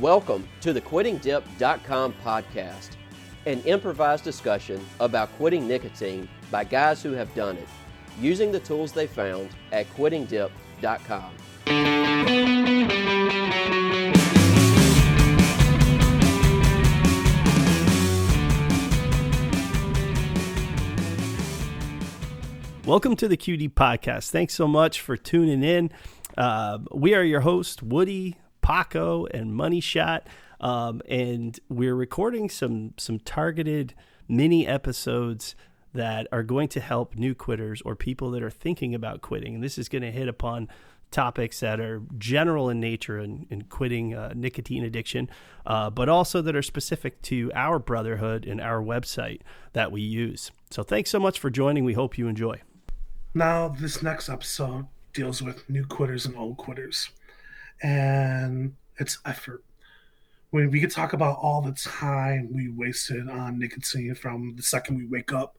Welcome to the QuittingDip.com podcast, an improvised discussion about quitting nicotine by guys who have done it, using the tools they found at QuittingDip.com. Welcome to the QD podcast. Thanks so much for tuning in. Uh, we are your host, Woody, Paco, and Money Shot, um, and we're recording some some targeted mini episodes that are going to help new quitters or people that are thinking about quitting. And this is going to hit upon topics that are general in nature in, in quitting uh, nicotine addiction, uh, but also that are specific to our brotherhood and our website that we use. So thanks so much for joining. We hope you enjoy. Now, this next episode deals with new quitters and old quitters, and it's effort. When we could talk about all the time we wasted on nicotine from the second we wake up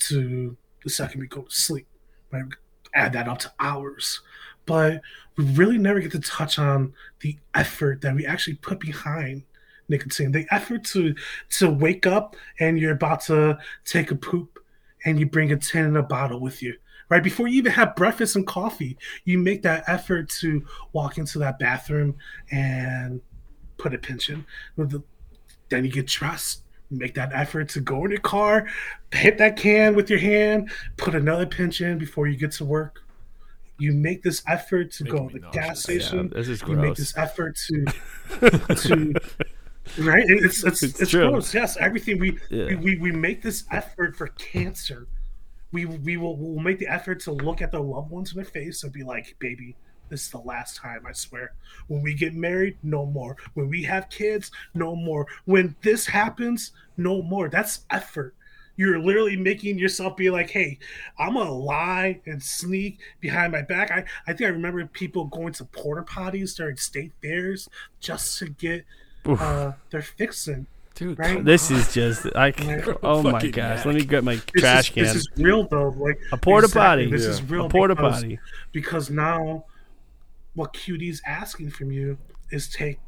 to the second we go to sleep, right? Add that up to hours. But we really never get to touch on the effort that we actually put behind nicotine. The effort to to wake up and you're about to take a poop and you bring a tin and a bottle with you right before you even have breakfast and coffee you make that effort to walk into that bathroom and put a pinch in. Then you get dressed make that effort to go in your car hit that can with your hand put another pinch in before you get to work. You make this effort to go to the nauseous. gas station. yeah, this is gross. you make this effort to to right? It's it's, it's, it's gross. Yes everything we, yeah. we, we we make this effort for cancer we we will we'll make the effort to look at their loved ones in their face and be like, baby, this is the last time, I swear. When we get married, no more. When we have kids, no more. When this happens, no more. That's effort. You're literally making yourself be like, hey, I'm gonna lie and sneak behind my back. I, I think I remember people going to porta potties during state fairs just to get uh, their fixin'. Dude, right? this is just I can't. Oh my gosh! Let me get my this trash is, can. This is real though. Like a porta exactly, potty. This yeah. is real. A porta because, potty. Because now, what QD's asking from you is take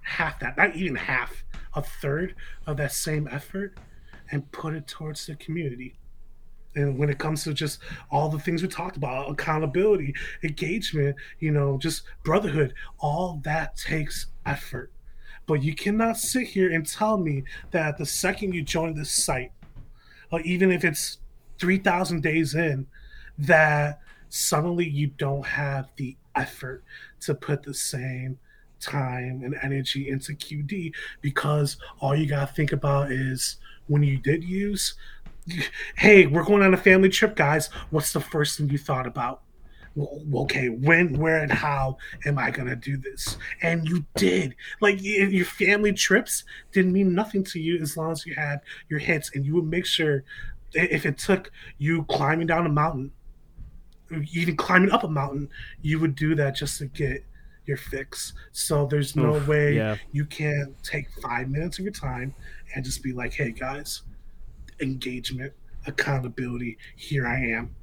half that, not even half, a third of that same effort, and put it towards the community. And when it comes to just all the things we talked about, accountability, engagement, you know, just brotherhood, all that takes effort but you cannot sit here and tell me that the second you join this site, or even if it's 3,000 days in, that suddenly you don't have the effort to put the same time and energy into QD because all you got to think about is when you did use, hey, we're going on a family trip, guys. What's the first thing you thought about? Okay, when, where, and how am I gonna do this? And you did. Like your family trips didn't mean nothing to you as long as you had your hits, and you would make sure if it took you climbing down a mountain, even climbing up a mountain, you would do that just to get your fix. So there's no Oof, way yeah. you can take five minutes of your time and just be like, hey guys, engagement, accountability, here I am.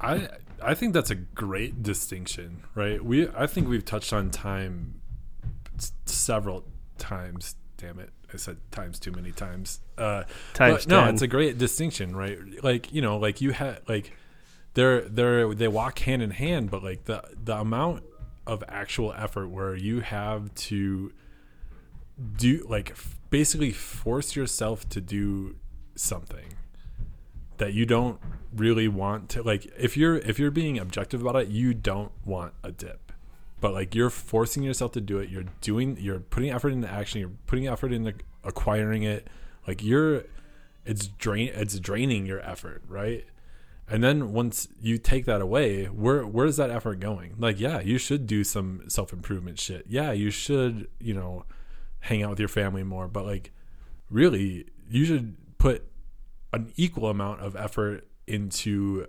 I I think that's a great distinction, right? We I think we've touched on time several times. Damn it, I said times too many times. Uh, times no, it's a great distinction, right? Like you know, like you had like they're they're they walk hand in hand, but like the the amount of actual effort where you have to do like basically force yourself to do something that you don't really want to like if you're if you're being objective about it you don't want a dip. But like you're forcing yourself to do it. You're doing you're putting effort into action. You're putting effort into acquiring it. Like you're it's drain it's draining your effort right? And then once you take that away where where's that effort going? Like yeah you should do some self-improvement shit. Yeah you should you know hang out with your family more. But like really you should put an equal amount of effort into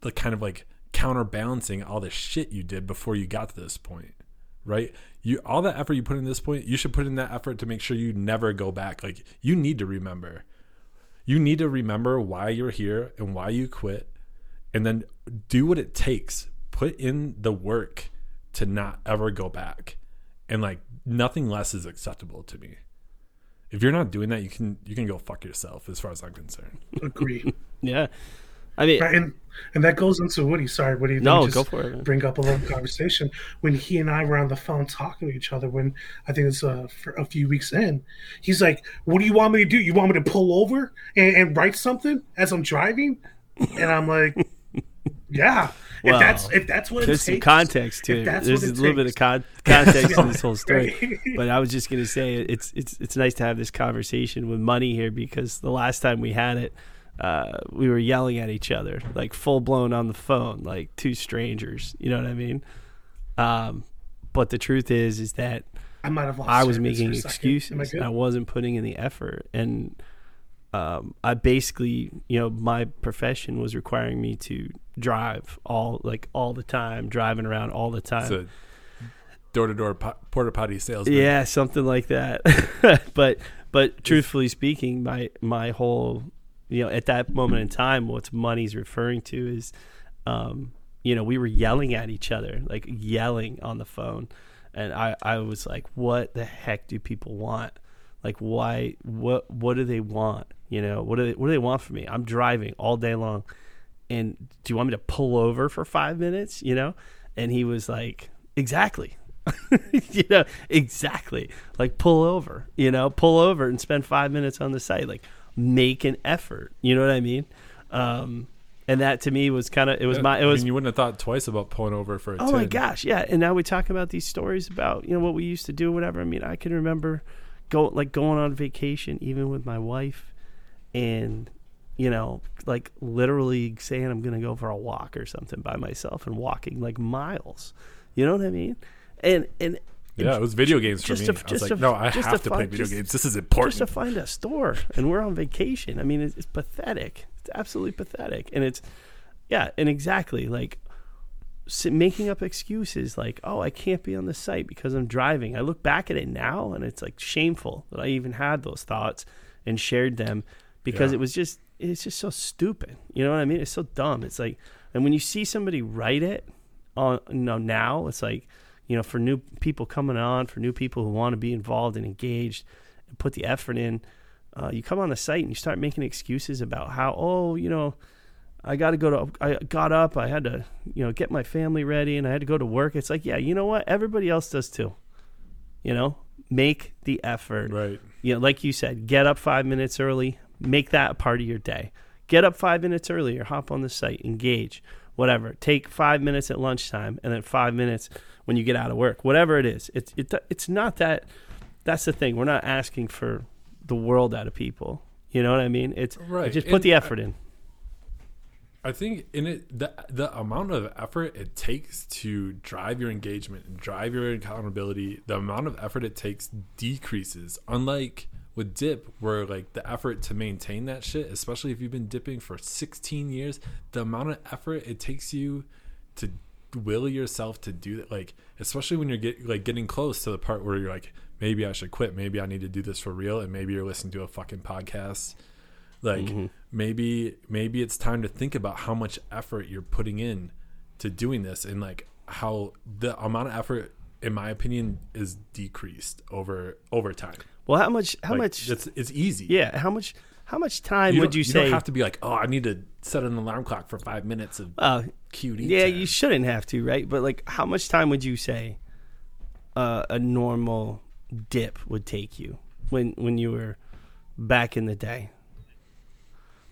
the kind of like counterbalancing all the shit you did before you got to this point right? You all that effort you put in this point you should put in that effort to make sure you never go back. Like you need to remember. You need to remember why you're here and why you quit and then do what it takes. Put in the work to not ever go back. And like nothing less is acceptable to me. If you're not doing that, you can you can go fuck yourself as far as I'm concerned. Agree. Yeah. I mean, Right, and and that goes into Woody. Sorry, Woody. let me No, just go for it, man. Bring up a little conversation when he and I were on the phone talking to each other. When I think it's uh, for a few weeks in, he's like, "What do you want me to do? You want me to pull over and, and write something as I'm driving?" And I'm like, "Yeah, Well, if that's if that's what it there's some context to it. There's a it little bit of con- context to this whole story. But I was just gonna say it's it's it's nice to have this conversation with money here because the last time we had it, uh, we were yelling at each other like full blown on the phone, like two strangers. You know what I mean? Um, but the truth is, is that I might have lost. I was making for a second. Am I excuses. good? I wasn't putting in the effort, and um, I basically, you know, my profession was requiring me to drive all like all the time, driving around all the time. Door to door porta potty salesman. Yeah, something like that. but but truthfully speaking, my my whole you know at that moment in time, what money's referring to is, um, you know, we were yelling at each other, like yelling on the phone, and I I was like, what the heck do people want? Like why? What what do they want? You know, what do they what do they want from me? I'm driving all day long, and do you want me to pull over for five minutes? You know, and he was like, exactly. you know, exactly. Like pull over, you know, pull over and spend five minutes on the site. Like make an effort. You know what I mean? Um, and that to me was kind of it was my it I was mean, you wouldn't have thought twice about pulling over for a Oh my gosh, yeah. And now we talk about these stories about you know what we used to do, whatever. I mean, I can remember go like going on vacation, even with my wife, and you know, like literally saying I'm gonna go for a walk or something by myself and walking like miles. You know what I mean? And and Yeah, it was video games for me. to- I was like, to- no, I have to to play find- video just- games. This is important. just to find a store and we're on vacation. I mean, it's, it's pathetic. It's absolutely pathetic. And it's, yeah, and exactly like making up excuses like, oh, I can't be on the site because I'm driving. I look back at it now and it's like shameful that I even had those thoughts and shared them because Yeah. it was just, it's just so stupid. You know what I mean? It's so dumb. It's like, and when you see somebody write it on, you know, now it's like, you know, for new people coming on, for new people who want to be involved and engaged and put the effort in, uh, you come on the site and you start making excuses about how, oh, you know, I got to go to, I got up, I had to, you know, get my family ready and I had to go to work. It's like, yeah, you know what? Everybody else does too. You know, make the effort. right. You know, like you said, get up five minutes early, make that a part of your day. Get up five minutes earlier, hop on the site, engage, whatever. Take five minutes at lunchtime and then five minutes when you get out of work. Whatever it is, it's it, it's not that. That's the thing. We're not asking for the world out of people. You know what I mean? It's Right. Just put And the I- effort in. I think in it the the amount of effort it takes to drive your engagement and drive your accountability, the amount of effort it takes decreases. Unlike with dip, where like the effort to maintain that shit, especially if you've been dipping for 16 years, the amount of effort it takes you to will yourself to do that, like especially when you're get like getting close to the part where you're like, maybe I should quit, maybe I need to do this for real, and maybe you're listening to a fucking podcast. Like Mm-hmm. maybe maybe it's time to think about how much effort you're putting in to doing this and like how the amount of effort in my opinion is decreased over over time Well, how much? How Like, much? it's it's easy Yeah. How much? How much time you would don't- you, say? don't have to be like oh i need to set an alarm clock for five minutes of uh, QD Yeah, time." you shouldn't have to, right? But like, how much time would you say uh, a normal dip would take you when when you were back in the day?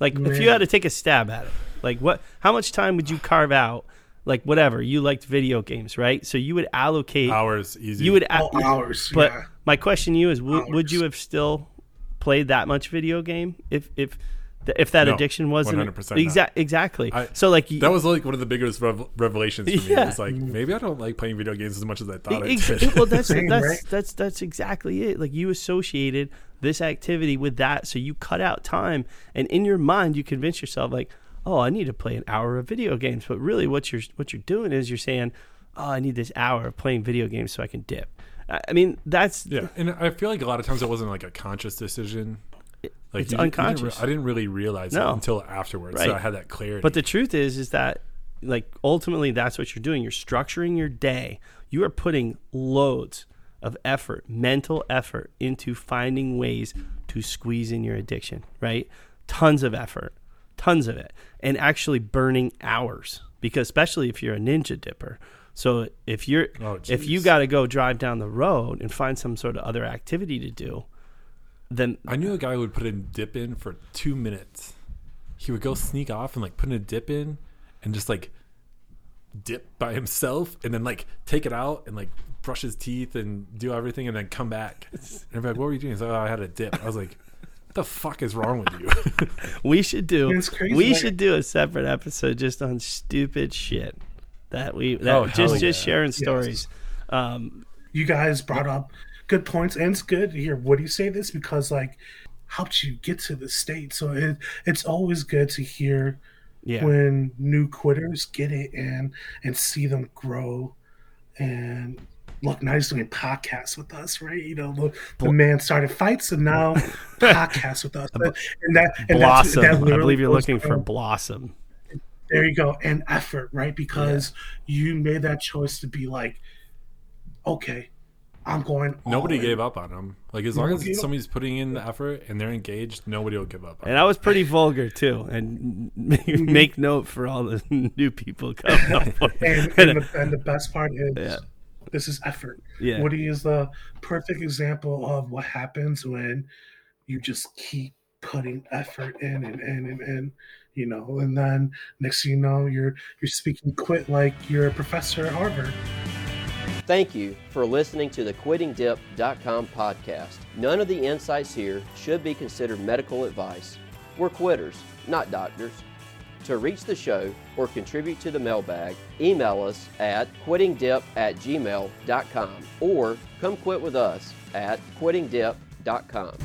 Like, if you had to take a stab at it, like what? How much time would you carve out? Like, whatever you liked video games, right? So you would allocate. hours easy You would. a- All hours. But yeah. my question to you is: w- Would you have still played that much video game if if if that No, addiction wasn't 100% not. Exa- exactly? I- so like that was like one of the biggest rev- revelations for me Yeah. it was like maybe i don't like playing video games as much as i thought i Ex- did well, that's Same, that's, right? that's that's exactly it. Like you associated this activity with that, so you cut out time, and in your mind, you convince yourself like, "Oh, I need to play an hour of video games." But really, what you're what you're doing is you're saying, "Oh, I need this hour of playing video games so I can dip." I mean, that's Yeah, and I feel like a lot of times it wasn't like a conscious decision. Like it's you didn't- re- unconscious. I didn't really realize No. it until afterwards. Right. So I had that clarity. But the truth is, is that like ultimately that's what you're doing. You're structuring your day. You are putting loads of effort, mental effort into finding ways to squeeze in your addiction, right? Tons of effort, tons of it, and actually burning hours because especially if you're a ninja dipper. So if you're Oh, if you got to go drive down the road and find some sort of other activity to do, then I knew a guy who would put a dip in for two minutes. He would go sneak off and like put in a dip in and just like dip by himself and then like take it out and like brush his teeth and do everything and then come back. And I'm like, what were you doing? He's like, oh, I had a dip. I was like, the fuck is wrong with you? we should do crazy, we like- should do a separate episode just on stupid shit that we that Oh, just hell just yeah. sharing stories. Um, you guys brought up good points, and it's good to hear Woody say this because like helped you get to the state. So it, it's always good to hear yeah. when new quitters get it and and see them grow and look now he's doing podcasts with us right you know the, the man started fights and now podcasts with us and that and that's- Blossom. that I believe you're looking for Blossom. there you go and effort right because you made that choice to be like okay i'm going nobody in. gave up on him. Like as long Nobody gave as up. somebody's putting in the effort and they're engaged, nobody will give up. On And I was pretty vulgar too. And Mm-hmm. make note for all the new people coming up. and, and, the, and the best part is Yeah. This is effort. Yeah. Woody is the perfect example of what happens when you just keep putting effort in and in and in, you know, and then next thing you know, you're you're speaking quit like you're a professor at Harvard. Thank you for listening to the QuittingDip.com podcast. None of the insights here should be considered medical advice. We're quitters, not doctors. To reach the show or contribute to the mailbag, email us at quittingdip at gmail.com or come quit with us at quittingdip.com.